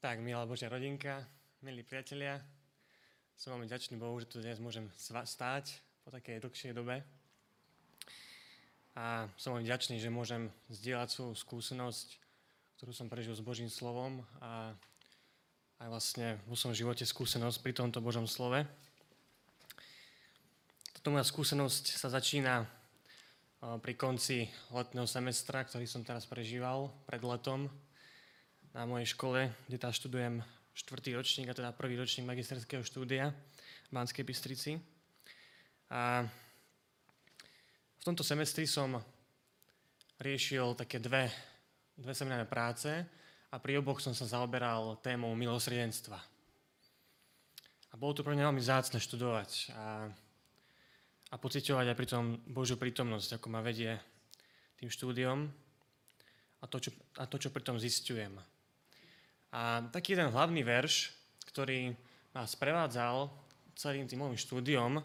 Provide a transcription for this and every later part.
Tak, milá Božia rodinka, milí priatelia, som veľmi ďačný Bohu, že tu dnes môžem stáť po takej dlhšej dobe. A som veľmi ďačný, že môžem zdieľať svoju skúsenosť, ktorú som prežil s Božím slovom a aj vlastne vo svojom živote skúsenosť pri tomto Božom slove. Toto moja skúsenosť sa začína pri konci letného semestra, ktorý som teraz prežíval pred letom na mojej škole, kde tá študujem štvrtý ročník, a teda prvý ročník magisterského štúdia v Banskej Bystrici. A v tomto semestri som riešil také dve, dve seminárne práce a pri oboch som sa zaoberal témou milosrdenstva. A bolo to pre mňa veľmi zácne študovať a, a pociťovať aj pri tom Božiu prítomnosť, ako ma vedie tým štúdiom a to, čo, a to, čo pri tom zistujem. A taký jeden hlavný verš, ktorý ma sprevádzal celým tým môjim štúdiom,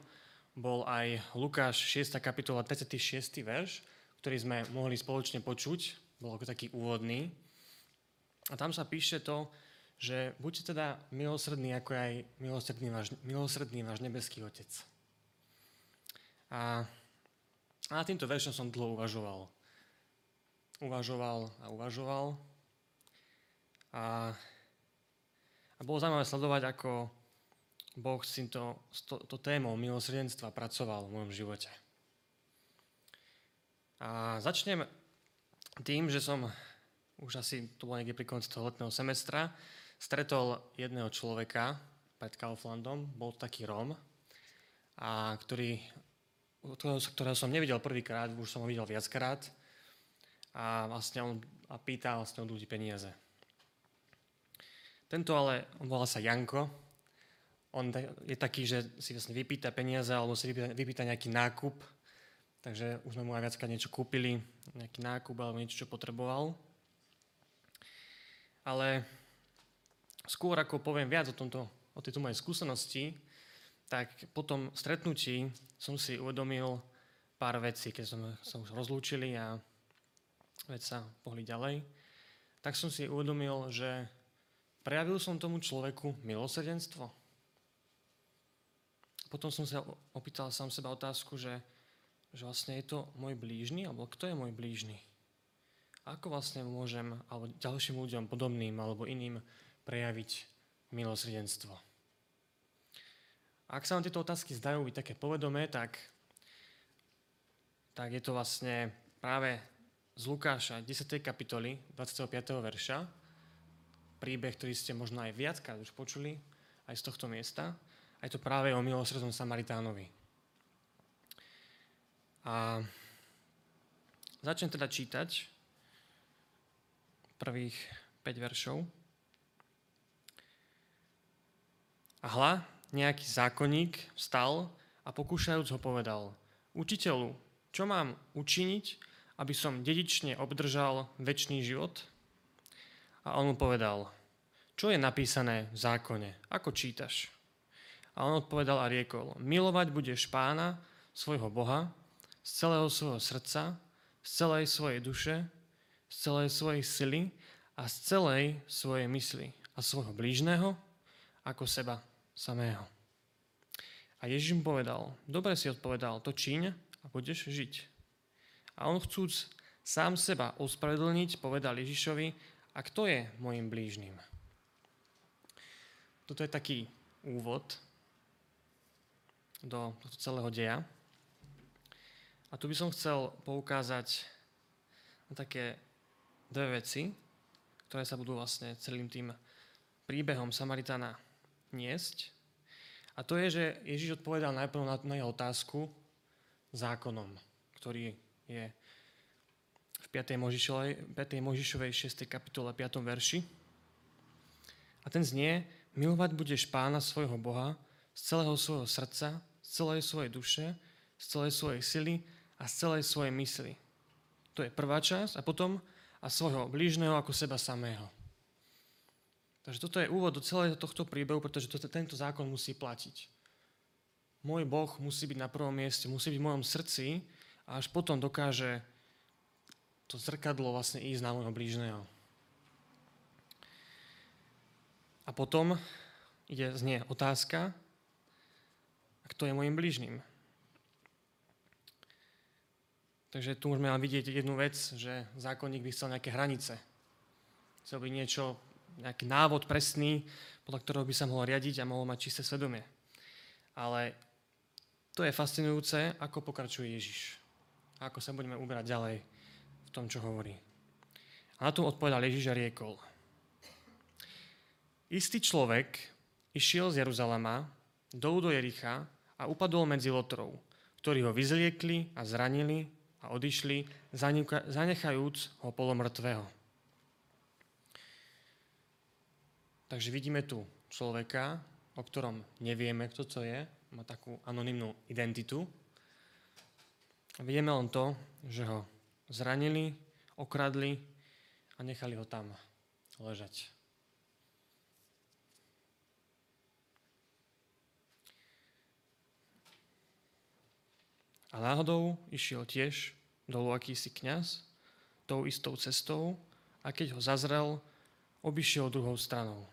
bol aj Lukáš 6. kapitola 36. verš, ktorý sme mohli spoločne počuť, bol ako taký úvodný. A tam sa píše to, že buďte teda milosrdní, ako aj milosrdný váš, milosrdný váš nebeský Otec. A, a týmto veršom som dlho uvažoval. Uvažoval a uvažoval. A, a bolo zaujímavé sledovať, ako Boh s týmto, s to, to témou milosrdenstva pracoval v mojom živote. A začnem tým, že som už asi, to bolo niekde pri konci toho letného semestra, stretol jedného človeka pred Kauflandom, bol taký Rom, a ktorý, ktorého som nevidel prvýkrát, už som ho videl viackrát a vlastne on a pýtal vlastne od ľudí peniaze. Tento ale, on volá sa Janko, on je taký, že si vlastne vypýta peniaze alebo si vypýta, vypýta nejaký nákup, takže už sme mu aj viackrát niečo kúpili, nejaký nákup alebo niečo, čo potreboval. Ale skôr ako poviem viac o, tomto, o tejto mojej skúsenosti, tak po tom stretnutí som si uvedomil pár vecí, keď sme sa už rozlúčili a veď sa pohli ďalej, tak som si uvedomil, že Prejavil som tomu človeku milosrdenstvo? Potom som sa opýtal sám seba otázku, že, že vlastne je to môj blížny, alebo kto je môj blížny? Ako vlastne môžem, alebo ďalším ľuďom podobným, alebo iným prejaviť milosrdenstvo? Ak sa vám tieto otázky zdajú byť také povedomé, tak, tak je to vlastne práve z Lukáša 10. kapitoly 25. verša, príbeh, ktorý ste možno aj viackrát už počuli, aj z tohto miesta. A je to práve o milosrdnom Samaritánovi. A začnem teda čítať prvých 5 veršov. A hla, nejaký zákonník vstal a pokúšajúc ho povedal, učiteľu, čo mám učiniť, aby som dedične obdržal väčší život? A on mu povedal, čo je napísané v zákone? Ako čítaš? A on odpovedal a riekol, milovať budeš pána, svojho Boha, z celého svojho srdca, z celej svojej duše, z celej svojej sily a z celej svojej mysli a svojho blížneho ako seba samého. A Ježiš mu povedal, dobre si odpovedal, to čiň a budeš žiť. A on chcúc sám seba ospravedlniť, povedal Ježišovi, a kto je môjim blížnym? Toto je taký úvod do tohto celého deja. A tu by som chcel poukázať na také dve veci, ktoré sa budú vlastne celým tým príbehom Samaritana niesť. A to je, že Ježiš odpovedal najprv na, na jeho otázku zákonom, ktorý je 5. Možišovej, 5. Možišovej 6. kapitole 5. verši. A ten znie, milovať budeš pána svojho Boha z celého svojho srdca, z celej svojej duše, z celej svojej sily a z celej svojej mysli. To je prvá časť a potom a svojho blížneho ako seba samého. Takže toto je úvod do celého tohto príbehu, pretože to, tento zákon musí platiť. Môj Boh musí byť na prvom mieste, musí byť v mojom srdci a až potom dokáže to zrkadlo vlastne ísť na môjho blížneho. A potom ide znie otázka, a kto je môjim blížnym. Takže tu môžeme vidieť jednu vec, že zákonník by chcel nejaké hranice. Chcel by niečo, nejaký návod presný, podľa ktorého by sa mohol riadiť a mohol mať čisté svedomie. Ale to je fascinujúce, ako pokračuje Ježiš. A ako sa budeme uberať ďalej tom, čo hovorí. A na to odpovedal Ježiš a riekol. Istý človek išiel z Jeruzalema do do Jericha a upadol medzi lotrov, ktorí ho vyzliekli a zranili a odišli, zanechajúc ho polomrtvého. Takže vidíme tu človeka, o ktorom nevieme, kto to je, má takú anonimnú identitu. A vidíme len to, že ho zranili, okradli a nechali ho tam ležať. A náhodou išiel tiež dolu akýsi kňaz tou istou cestou a keď ho zazrel, obišiel druhou stranou.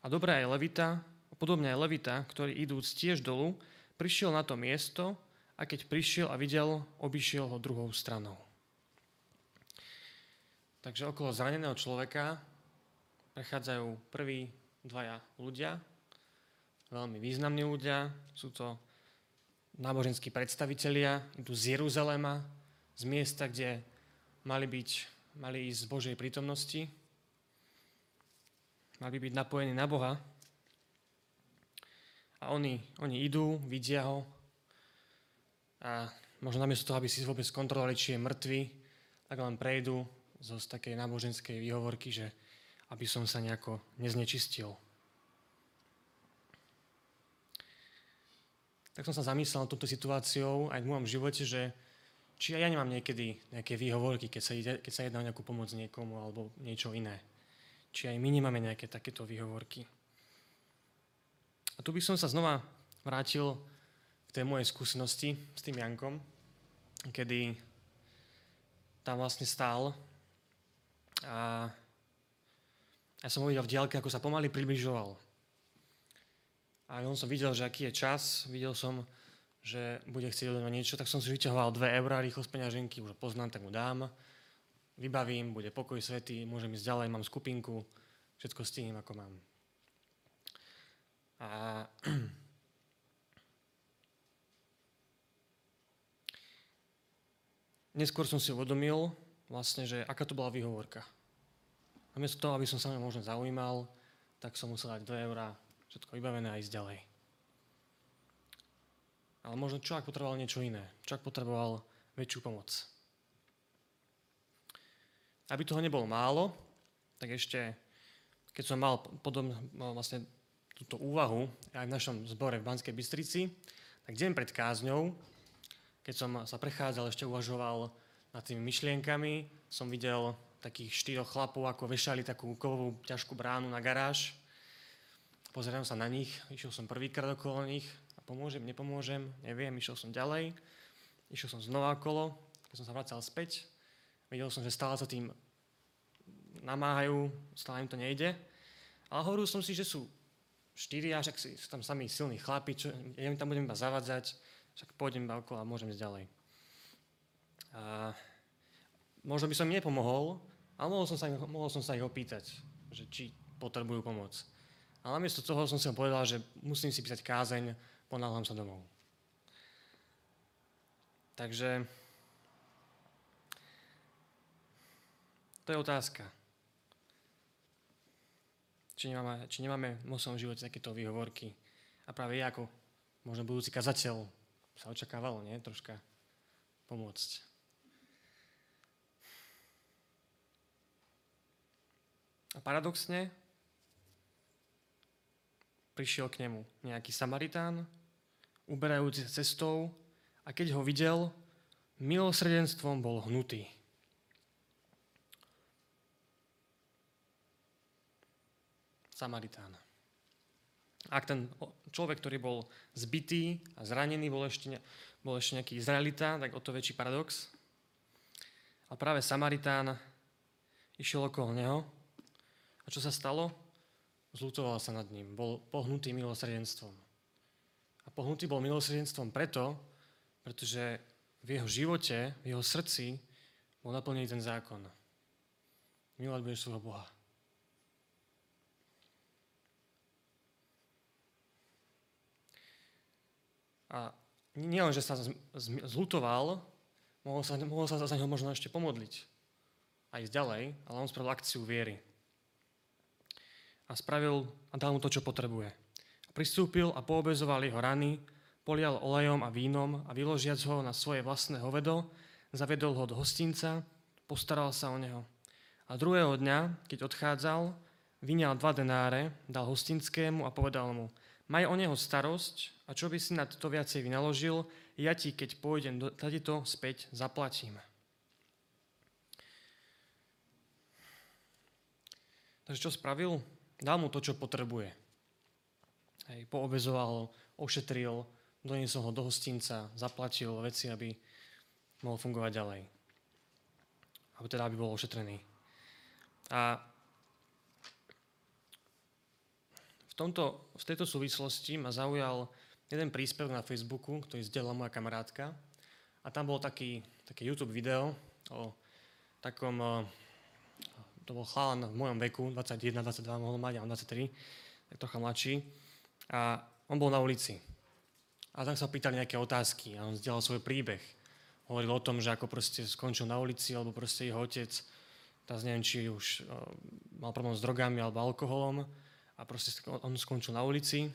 A dobrá je Levita, podobne aj Levita, ktorý idúc tiež dolu, prišiel na to miesto a keď prišiel a videl, obišiel ho druhou stranou. Takže okolo zraneného človeka prechádzajú prví dvaja ľudia, veľmi významní ľudia. Sú to náboženskí predstavitelia idú z Jeruzalema, z miesta, kde mali, byť, mali ísť z Božej prítomnosti, mali byť napojení na Boha. A oni, oni idú, vidia ho a možno namiesto toho, aby si vôbec kontrolovali, či je mŕtvy, tak len prejdú zo z takej náboženskej výhovorky, že aby som sa nejako neznečistil. tak som sa zamyslel nad touto situáciou aj v môjom živote, že či aj ja nemám niekedy nejaké výhovorky, keď sa, ide, keď sa jedná o nejakú pomoc niekomu alebo niečo iné. Či aj my nemáme nejaké takéto výhovorky. A tu by som sa znova vrátil tej mojej skúsenosti s tým Jankom, kedy tam vlastne stál a ja som ho videl v diálke, ako sa pomaly približoval a on som videl, že aký je čas, videl som, že bude chcieť odo niečo, tak som si vyťahoval 2 eurá rýchlo z peňaženky, už poznám, tak mu dám, vybavím, bude pokoj svetý, môžem ísť ďalej, mám skupinku, všetko stihnem, ako mám. A neskôr som si uvedomil, vlastne, že aká to bola výhovorka. Namiesto toho, aby som sa možno zaujímal, tak som musel dať 2 eurá všetko vybavené a ísť ďalej. Ale možno človek potreboval niečo iné. Človek potreboval väčšiu pomoc. Aby toho nebolo málo, tak ešte, keď som mal podobne vlastne túto úvahu aj v našom zbore v Banskej Bystrici, tak deň pred kázňou, keď som sa prechádzal, ešte uvažoval nad tými myšlienkami, som videl takých štyroch chlapov, ako vešali takú kovovú ťažkú bránu na garáž. Pozerám sa na nich, išiel som prvýkrát okolo nich a pomôžem, nepomôžem, neviem, išiel som ďalej, išiel som znova okolo, keď som sa vracal späť, videl som, že stále sa tým namáhajú, stále im to nejde, ale hovoril som si, že sú štyria, však sú tam sami silní chlapi, čo, ja im tam budem iba zavadzať, však pôjdem okolo a môžem ísť ďalej. A možno by som im nepomohol, ale mohol som sa, mohol som sa ich opýtať, že či potrebujú pomoc. A namiesto toho som si povedal, že musím si písať kázeň, ponáhľam sa domov. Takže to je otázka. Či nemáme, či nemáme v svojom živote takéto výhovorky. A práve ja ako možno budúci kazateľ sa očakávalo, nie? Troška pomôcť. A paradoxne, prišiel k nemu nejaký Samaritán, uberajúci cestou a keď ho videl, milosrdenstvom bol hnutý. Samaritán. Ak ten človek, ktorý bol zbytý a zranený, bol ešte, bol ešte nejaký Izraelita, tak o to väčší paradox. A práve Samaritán išiel okolo neho. A čo sa stalo? zlutoval sa nad ním, bol pohnutý milosrdenstvom. A pohnutý bol milosrdenstvom preto, pretože v jeho živote, v jeho srdci bol naplnený ten zákon. Milovať budeš svojho Boha. A nielen, že sa zlutoval, mohol sa, mohol sa za neho možno ešte pomodliť a ísť ďalej, ale on spravil akciu viery. A spravil a dal mu to, čo potrebuje. Pristúpil a poobezoval jeho rany, polial olejom a vínom a vyložiac ho na svoje vlastné hovedo, zavedol ho do hostinca, postaral sa o neho. A druhého dňa, keď odchádzal, vyňal dva denáre, dal hostinskému a povedal mu, maj o neho starosť a čo by si na to viacej vynaložil, ja ti, keď pôjdem, to späť zaplatím. Takže čo spravil? Dal mu to, čo potrebuje. Hej, poobezoval ošetril, doniesol ho do hostinca, zaplatil veci, aby mohol fungovať ďalej. Aby teda, aby bol ošetrený. A v, tomto, v tejto súvislosti ma zaujal jeden príspevok na Facebooku, ktorý zdieľala moja kamarátka. A tam bol taký, také YouTube video o takom, to bol chalán v mojom veku, 21, 22 mohol mať, a on 23, tak trocha mladší. A on bol na ulici a tam sa pýtali nejaké otázky a on zdieľal svoj príbeh. Hovoril o tom, že ako proste skončil na ulici, alebo proste jeho otec, teraz neviem, či už uh, mal problém s drogami alebo alkoholom a proste on skončil na ulici,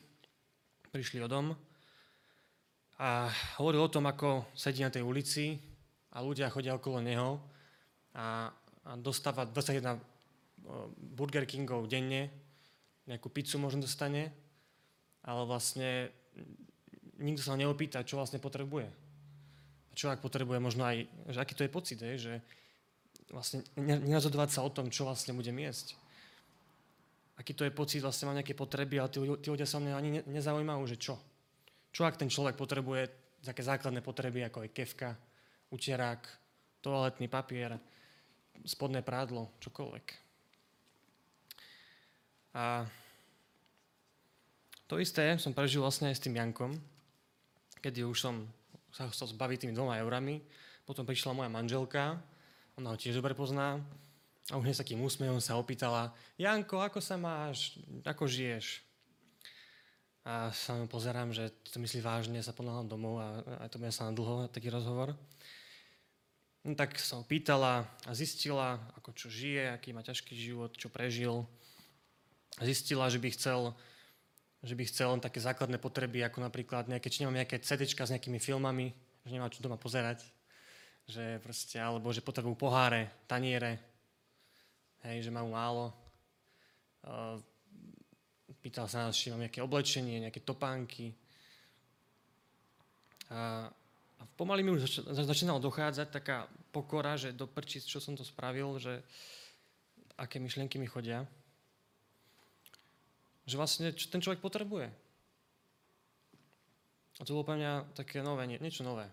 prišli o dom a hovoril o tom, ako sedí na tej ulici a ľudia chodia okolo neho a, a dostáva 21 Burger Kingov denne, nejakú pizzu možno dostane, ale vlastne nikto sa neopýta, čo vlastne potrebuje. A čo ak potrebuje možno aj, že aký to je pocit, je, že vlastne nerozhodovať sa o tom, čo vlastne bude jesť. Aký to je pocit, vlastne má nejaké potreby, ale tí, tí ľudia sa mňa ani nezaujímajú, že čo. Čo ak ten človek potrebuje také základné potreby, ako je kevka, utierák, toaletný papier, spodné prádlo, čokoľvek. A to isté som prežil vlastne aj s tým Jankom, kedy už som sa chcel zbaviť tými dvoma eurami. Potom prišla moja manželka, ona ho tiež dobre pozná, a už s takým úsmevom sa opýtala, Janko, ako sa máš, ako žiješ? A sa pozerám, že to myslí vážne, sa podľahám domov a, a to bude sa na dlho taký rozhovor. No, tak sa ho pýtala a zistila, ako čo žije, aký má ťažký život, čo prežil. Zistila, že by chcel že by chcel len také základné potreby, ako napríklad nejaké, či nemám nejaké CD s nejakými filmami, že nemá čo doma pozerať, že proste, alebo že potrebujú poháre, taniere, hej, že majú málo. Pýtal sa nás, či mám nejaké oblečenie, nejaké topánky. A, a pomaly mi už začínalo dochádzať taká pokora, že do prčíc, čo som to spravil, že aké myšlienky mi chodia že vlastne čo ten človek potrebuje. A to bolo pre mňa také nové, niečo nové.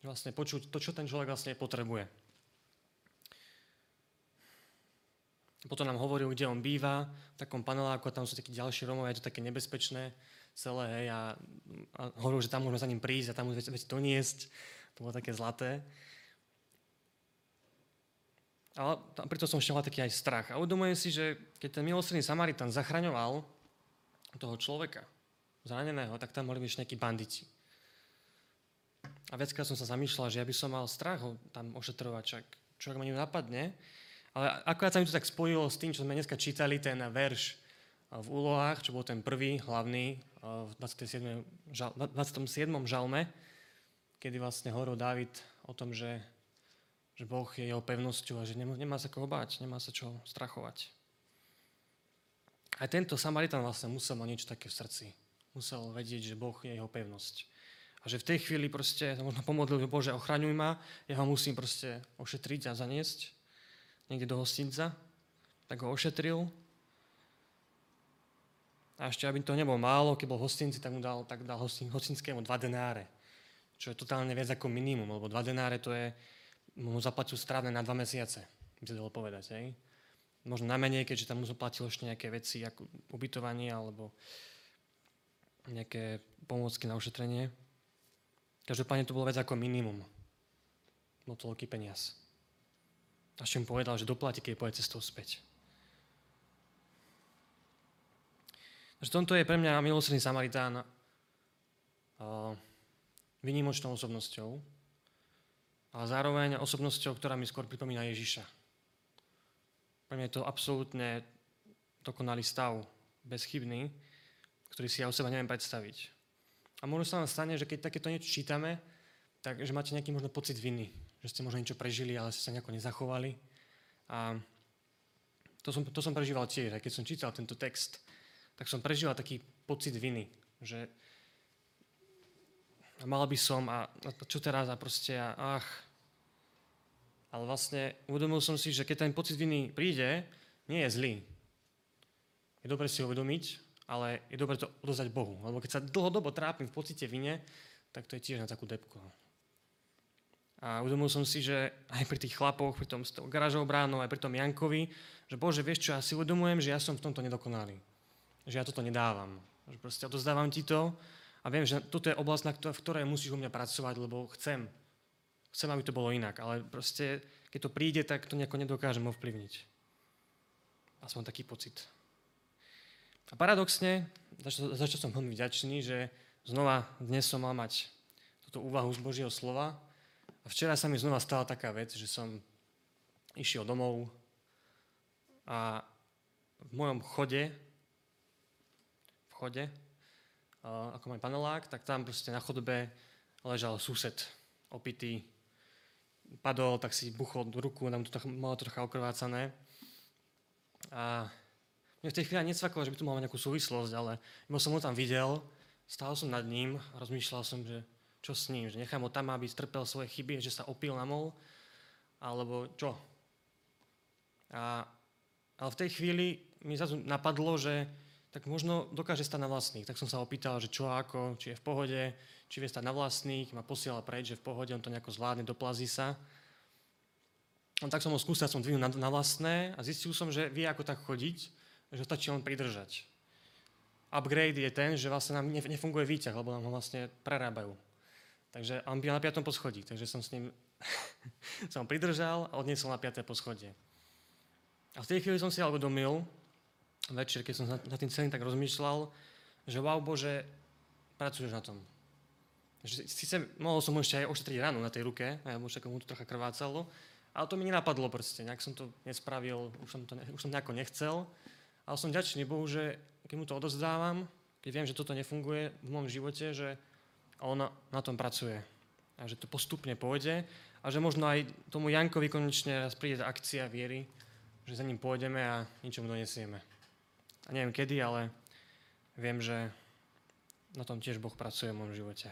Vlastne počuť to, čo ten človek vlastne potrebuje. Potom nám hovoril, kde on býva, v takom paneláku, a tam sú takí ďalší Romovia, je to také nebezpečné celé, hej, a, a hovoril, že tam môžeme za ním prísť a tam môžeme veci doniesť. To bolo také zlaté. Ale preto som ešte taký aj strach. A uvedomujem si, že keď ten milosrdný Samaritan zachraňoval toho človeka zraneného, tak tam boli ešte nejakí banditi. A vecka som sa zamýšľal, že ja by som mal strach ho tam ošetrovať, čak čo ak ma napadne. Ale akorát sa mi to tak spojilo s tým, čo sme dneska čítali, ten verš v úlohách, čo bol ten prvý, hlavný, v 27. Žal, 27. žalme, kedy vlastne hovoril David o tom, že že Boh je jeho pevnosťou a že nemá, sa koho báť, nemá sa čo strachovať. Aj tento Samaritan vlastne musel mať niečo také v srdci. Musel vedieť, že Boh je jeho pevnosť. A že v tej chvíli proste sa možno pomodlil, že Bože, ochraňuj ma, ja ho musím proste ošetriť a zaniesť niekde do hostinca. Tak ho ošetril. A ešte, aby to nebolo málo, keď bol hostinci, tak mu dal, tak dal hostin, hostinskému dva denáre. Čo je totálne viac ako minimum, lebo dva denáre to je mu zaplatil strávne na dva mesiace, by sa dalo povedať. Hej? možno na menej, keďže tam som platil ešte nejaké veci, ako ubytovanie alebo nejaké pomôcky na ušetrenie. Každopádne to bolo vec ako minimum. Bol to veľký peniaz. A ešte mu povedal, že doplatí, keď pôjde cestou späť. Takže tomto je pre mňa milosrdný Samaritán vynimočnou osobnosťou, ale zároveň osobnosťou, ktorá mi skôr pripomína Ježiša. Pre mňa je to absolútne dokonalý stav, bezchybný, ktorý si ja o seba neviem predstaviť. A možno sa vám stane, že keď takéto niečo čítame, tak že máte nejaký možno pocit viny, že ste možno niečo prežili, ale ste sa nejako nezachovali. A to som, to som prežíval tiež, aj keď som čítal tento text, tak som prežíval taký pocit viny, že mal by som a, a čo teraz a proste a, ach, ale vlastne uvedomil som si, že keď ten pocit viny príde, nie je zlý. Je dobre si ho uvedomiť, ale je dobre to odozdať Bohu. Lebo keď sa dlhodobo trápim v pocite vine, tak to je tiež na takú depku. A uvedomil som si, že aj pri tých chlapoch, pri tom s tou garážou bránou, aj pri tom Jankovi, že Bože, vieš čo, ja si uvedomujem, že ja som v tomto nedokonalý. Že ja toto nedávam. Že proste odozdávam ti to a viem, že toto je oblasť, v ktorej musíš u mňa pracovať, lebo chcem, Chcem, aby to bolo inak, ale proste, keď to príde, tak to nejako nedokážem ovplyvniť. som taký pocit. A paradoxne, za za čo som veľmi vďačný, že znova dnes som mal mať túto úvahu z Božieho slova a včera sa mi znova stala taká vec, že som išiel domov a v mojom chode, v chode, ako môj panelák, tak tam proste na chodbe ležal sused opitý, padol, tak si buchol ruku, nám to trocha, malo trocha okrvácané. A mne v tej chvíli necvaklo, že by to malo nejakú súvislosť, ale som ho tam videl, stál som nad ním a rozmýšľal som, že čo s ním, že nechám ho tam, aby strpel svoje chyby, že sa opil na mol, alebo čo. A, ale v tej chvíli mi zase napadlo, že tak možno dokáže stať na vlastných. Tak som sa opýtal, že čo ako, či je v pohode, či vie stať na vlastných, ma posiela preč, že v pohode, on to nejako zvládne, doplazí sa. On tak som ho skúsil, som dvihnul na, na vlastné a zistil som, že vie ako tak chodiť, že stačí len pridržať. Upgrade je ten, že vlastne nám nefunguje výťah, lebo nám ho vlastne prerábajú. Takže on byl na piatom poschodí, takže som s ním som pridržal a odniesol na piaté poschodie. A v tej chvíli som si ale uvedomil, večer, keď som na tým celým tak rozmýšľal, že wow Bože, pracuješ na tom. Že síce mohol som ešte aj ošetriť ranu na tej ruke, alebo však mu to trocha krvácalo, ale to mi nenapadlo proste, nejak som to nespravil, už som, to, už som nejako nechcel, ale som ďačný Bohu, že keď mu to odozdávam, keď viem, že toto nefunguje v môjom živote, že on na tom pracuje a že to postupne pôjde a že možno aj tomu Jankovi konečne raz príde akcia viery, že za ním pôjdeme a ničom donesieme. A neviem kedy, ale viem, že na tom tiež Boh pracuje v môjom živote.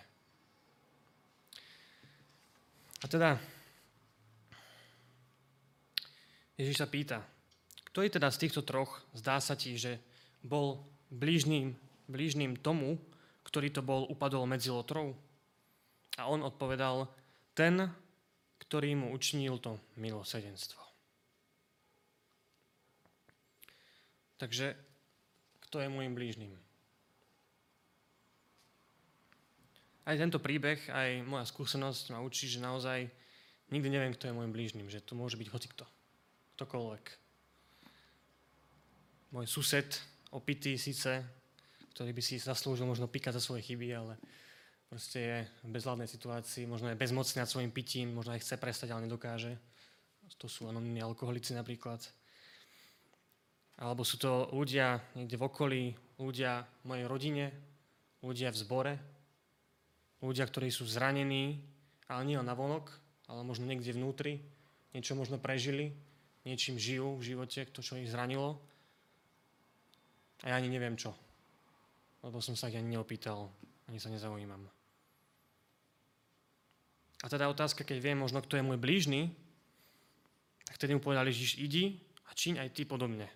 A teda Ježiš sa pýta, kto je teda z týchto troch, zdá sa ti, že bol blížným, blížným tomu, ktorý to bol, upadol medzi lotrov? A on odpovedal, ten, ktorý mu učinil to milosedenstvo. Takže kto je môjim blížnym. Aj tento príbeh, aj moja skúsenosť ma učí, že naozaj nikdy neviem, kto je môjim blížnym, že to môže byť hocikto, ktokoľvek. Môj sused, opitý síce, ktorý by si zaslúžil možno pikať za svoje chyby, ale proste je v bezhľadnej situácii, možno je bezmocný nad svojim pitím, možno aj chce prestať, ale nedokáže. To sú anonimní alkoholici napríklad. Alebo sú to ľudia niekde v okolí, ľudia v mojej rodine, ľudia v zbore, ľudia, ktorí sú zranení, ale nie na vonok, ale možno niekde vnútri, niečo možno prežili, niečím žijú v živote, to, čo ich zranilo. A ja ani neviem čo. Lebo som sa ich ani neopýtal, ani sa nezaujímam. A teda otázka, keď viem možno, kto je môj blížny, tak vtedy mu povedal Ježiš, idi a čiň aj ty podobne.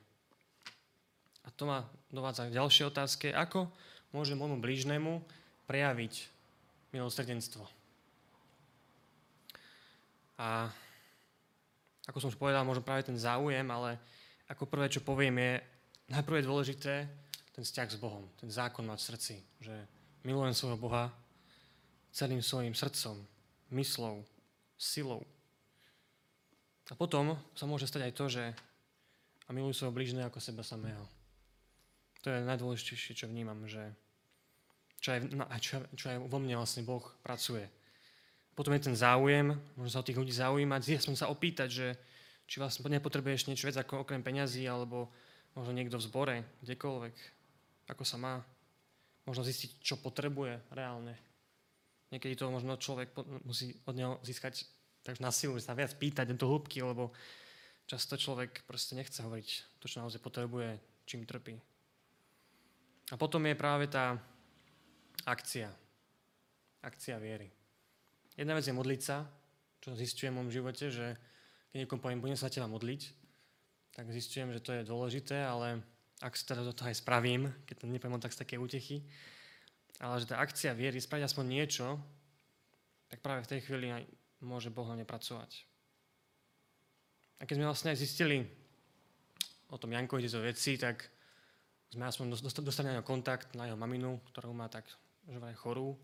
A to ma dovádza k ďalšej otázke. Ako môže môjmu blížnemu prejaviť milosrdenstvo? A ako som už povedal, možno práve ten záujem, ale ako prvé, čo poviem, je, najprv je dôležité ten vzťah s Bohom, ten zákon mať v srdci, že milujem svojho Boha celým svojim srdcom, myslou, silou. A potom sa môže stať aj to, že a miluj svojho blížneho ako seba samého. To je najdôležitejšie, čo vnímam, že čo aj, čo, čo aj vo mne vlastne Boh pracuje. Potom je ten záujem, možno sa o tých ľudí zaujímať, som sa opýtať, že či vlastne nepotrebuješ niečo viac ako okrem peňazí, alebo možno niekto v zbore, kdekoľvek, ako sa má. Možno zistiť, čo potrebuje reálne. Niekedy to možno človek musí od neho získať tak na silu, sa viac pýtať do hĺbky, lebo často človek proste nechce hovoriť to, čo naozaj potrebuje, čím trpí. A potom je práve tá akcia. Akcia viery. Jedna vec je modliť sa, čo zistujem v môjom živote, že keď niekomu poviem, budem sa teba modliť, tak zistujem, že to je dôležité, ale ak sa teda do toho aj spravím, keď to nepoviem tak z také útechy, ale že tá akcia viery, spraviť aspoň niečo, tak práve v tej chvíli aj môže Boh na pracovať. A keď sme vlastne aj zistili o tom Jankovi tieto veci, tak sme aspoň dostali na kontakt na jeho maminu, ktorú má tak že vraj chorú.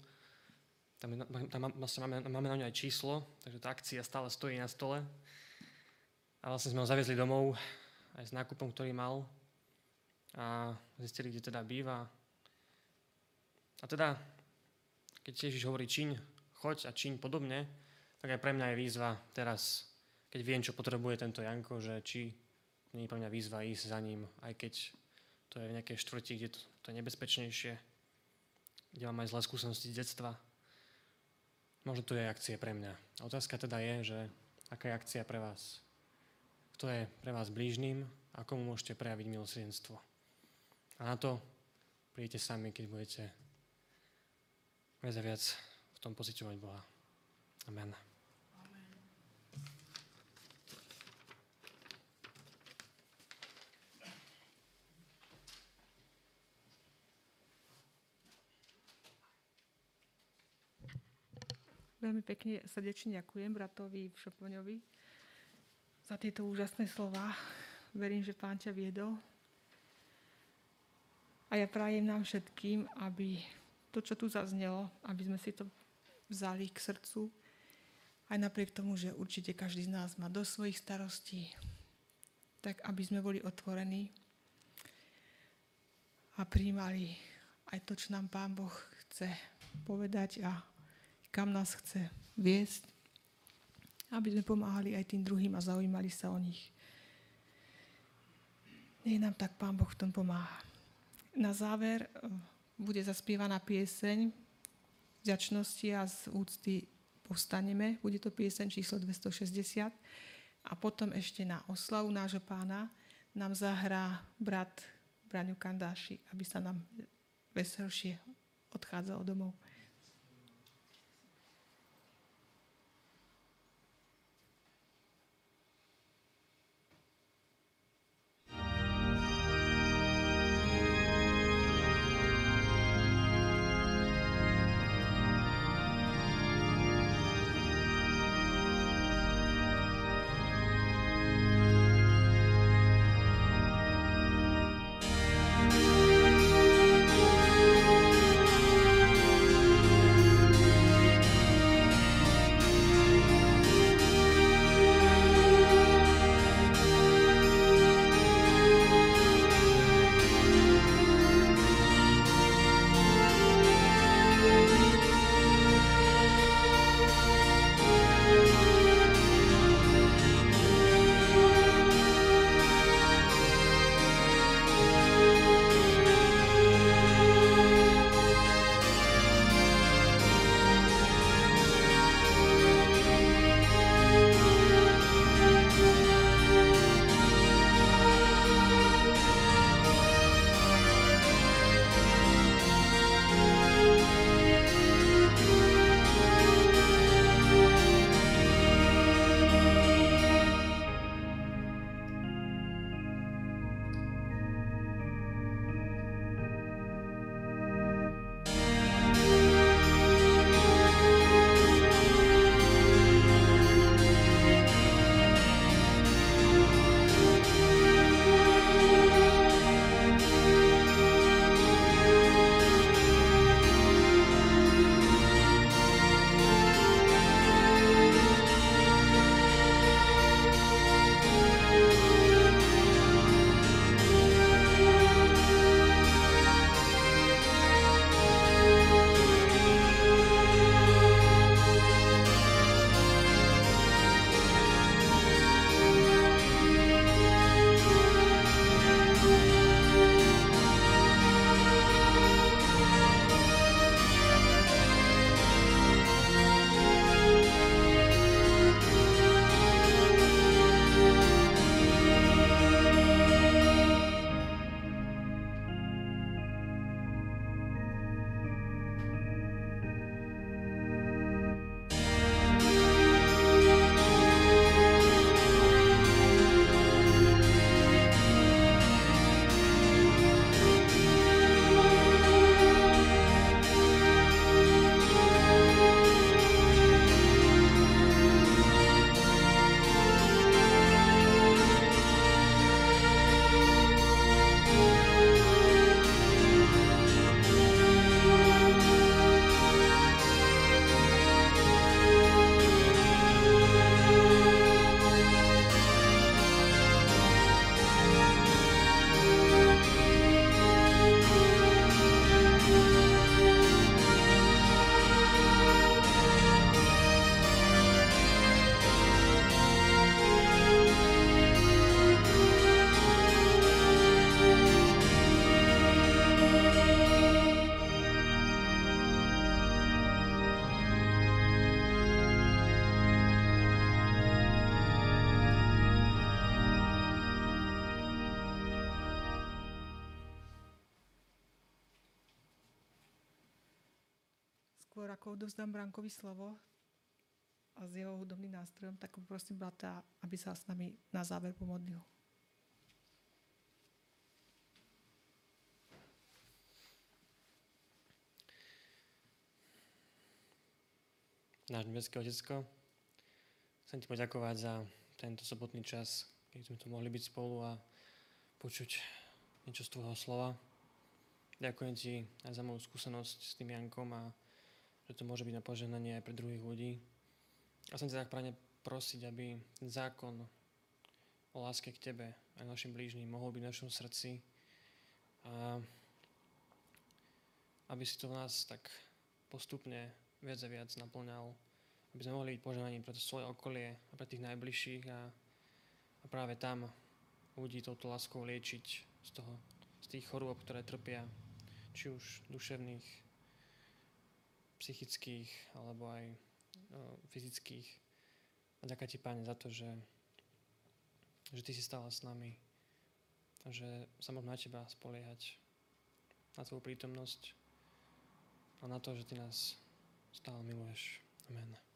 Tam, tam vlastne máme, máme na ňu aj číslo, takže tá akcia stále stojí na stole. A vlastne sme ho zaviezli domov aj s nákupom, ktorý mal a zistili, kde teda býva. A teda, keď Ježiš hovorí čiň, choď a čiň podobne, tak aj pre mňa je výzva teraz, keď viem, čo potrebuje tento Janko, že či nie je pre mňa výzva ísť za ním, aj keď to je v nejakej štvrti, kde to, to je nebezpečnejšie, kde mám aj zlé skúsenosti z detstva. Možno to je akcie pre mňa. A otázka teda je, že aká je akcia pre vás? kto je pre vás blížnym a komu môžete prejaviť milosrdenstvo. A na to príjete sami, keď budete viac a viac v tom poziťovať Boha. Amen. Veľmi pekne srdečne ďakujem bratovi Šopoňovi za tieto úžasné slova. Verím, že Pán ťa viedol. A ja prajem nám všetkým, aby to, čo tu zaznelo, aby sme si to vzali k srdcu, aj napriek tomu, že určite každý z nás má do svojich starostí, tak aby sme boli otvorení a príjmali aj to, čo nám Pán Boh chce povedať a kam nás chce viesť aby sme pomáhali aj tým druhým a zaujímali sa o nich. Nech nám tak Pán Boh v tom pomáha. Na záver eh, bude zaspievaná pieseň vďačnosti a z úcty povstaneme. Bude to pieseň číslo 260. A potom ešte na oslavu nášho pána nám zahrá brat Braňu Kandáši, aby sa nám veselšie odchádzalo domov. Skôr ako odovzdám Brankovi slovo a s jeho hudobným nástrojom, tak prosím brata, aby sa s nami na záver pomodlil. Náš nebeský Otecko, chcem ti poďakovať za tento sobotný čas, keď sme tu mohli byť spolu a počuť niečo z tvojho slova. Ďakujem ti aj za moju skúsenosť s tým Jankom a že to môže byť na požehnanie aj pre druhých ľudí. A chcem ťa tak práve prosiť, aby zákon o láske k tebe aj našim blížnym mohol byť v našom srdci a aby si to v nás tak postupne viac a viac naplňal, aby sme mohli byť poženaním pre to svoje okolie a pre tých najbližších a, a práve tam ľudí touto láskou liečiť z, toho, z tých chorôb, ktoré trpia, či už duševných, psychických alebo aj o, fyzických. A ďakujem ti, Pane, za to, že, že Ty si stále s nami a že sa môžeme na Teba spoliehať, na Tvoju prítomnosť a na to, že Ty nás stále miluješ. Amen.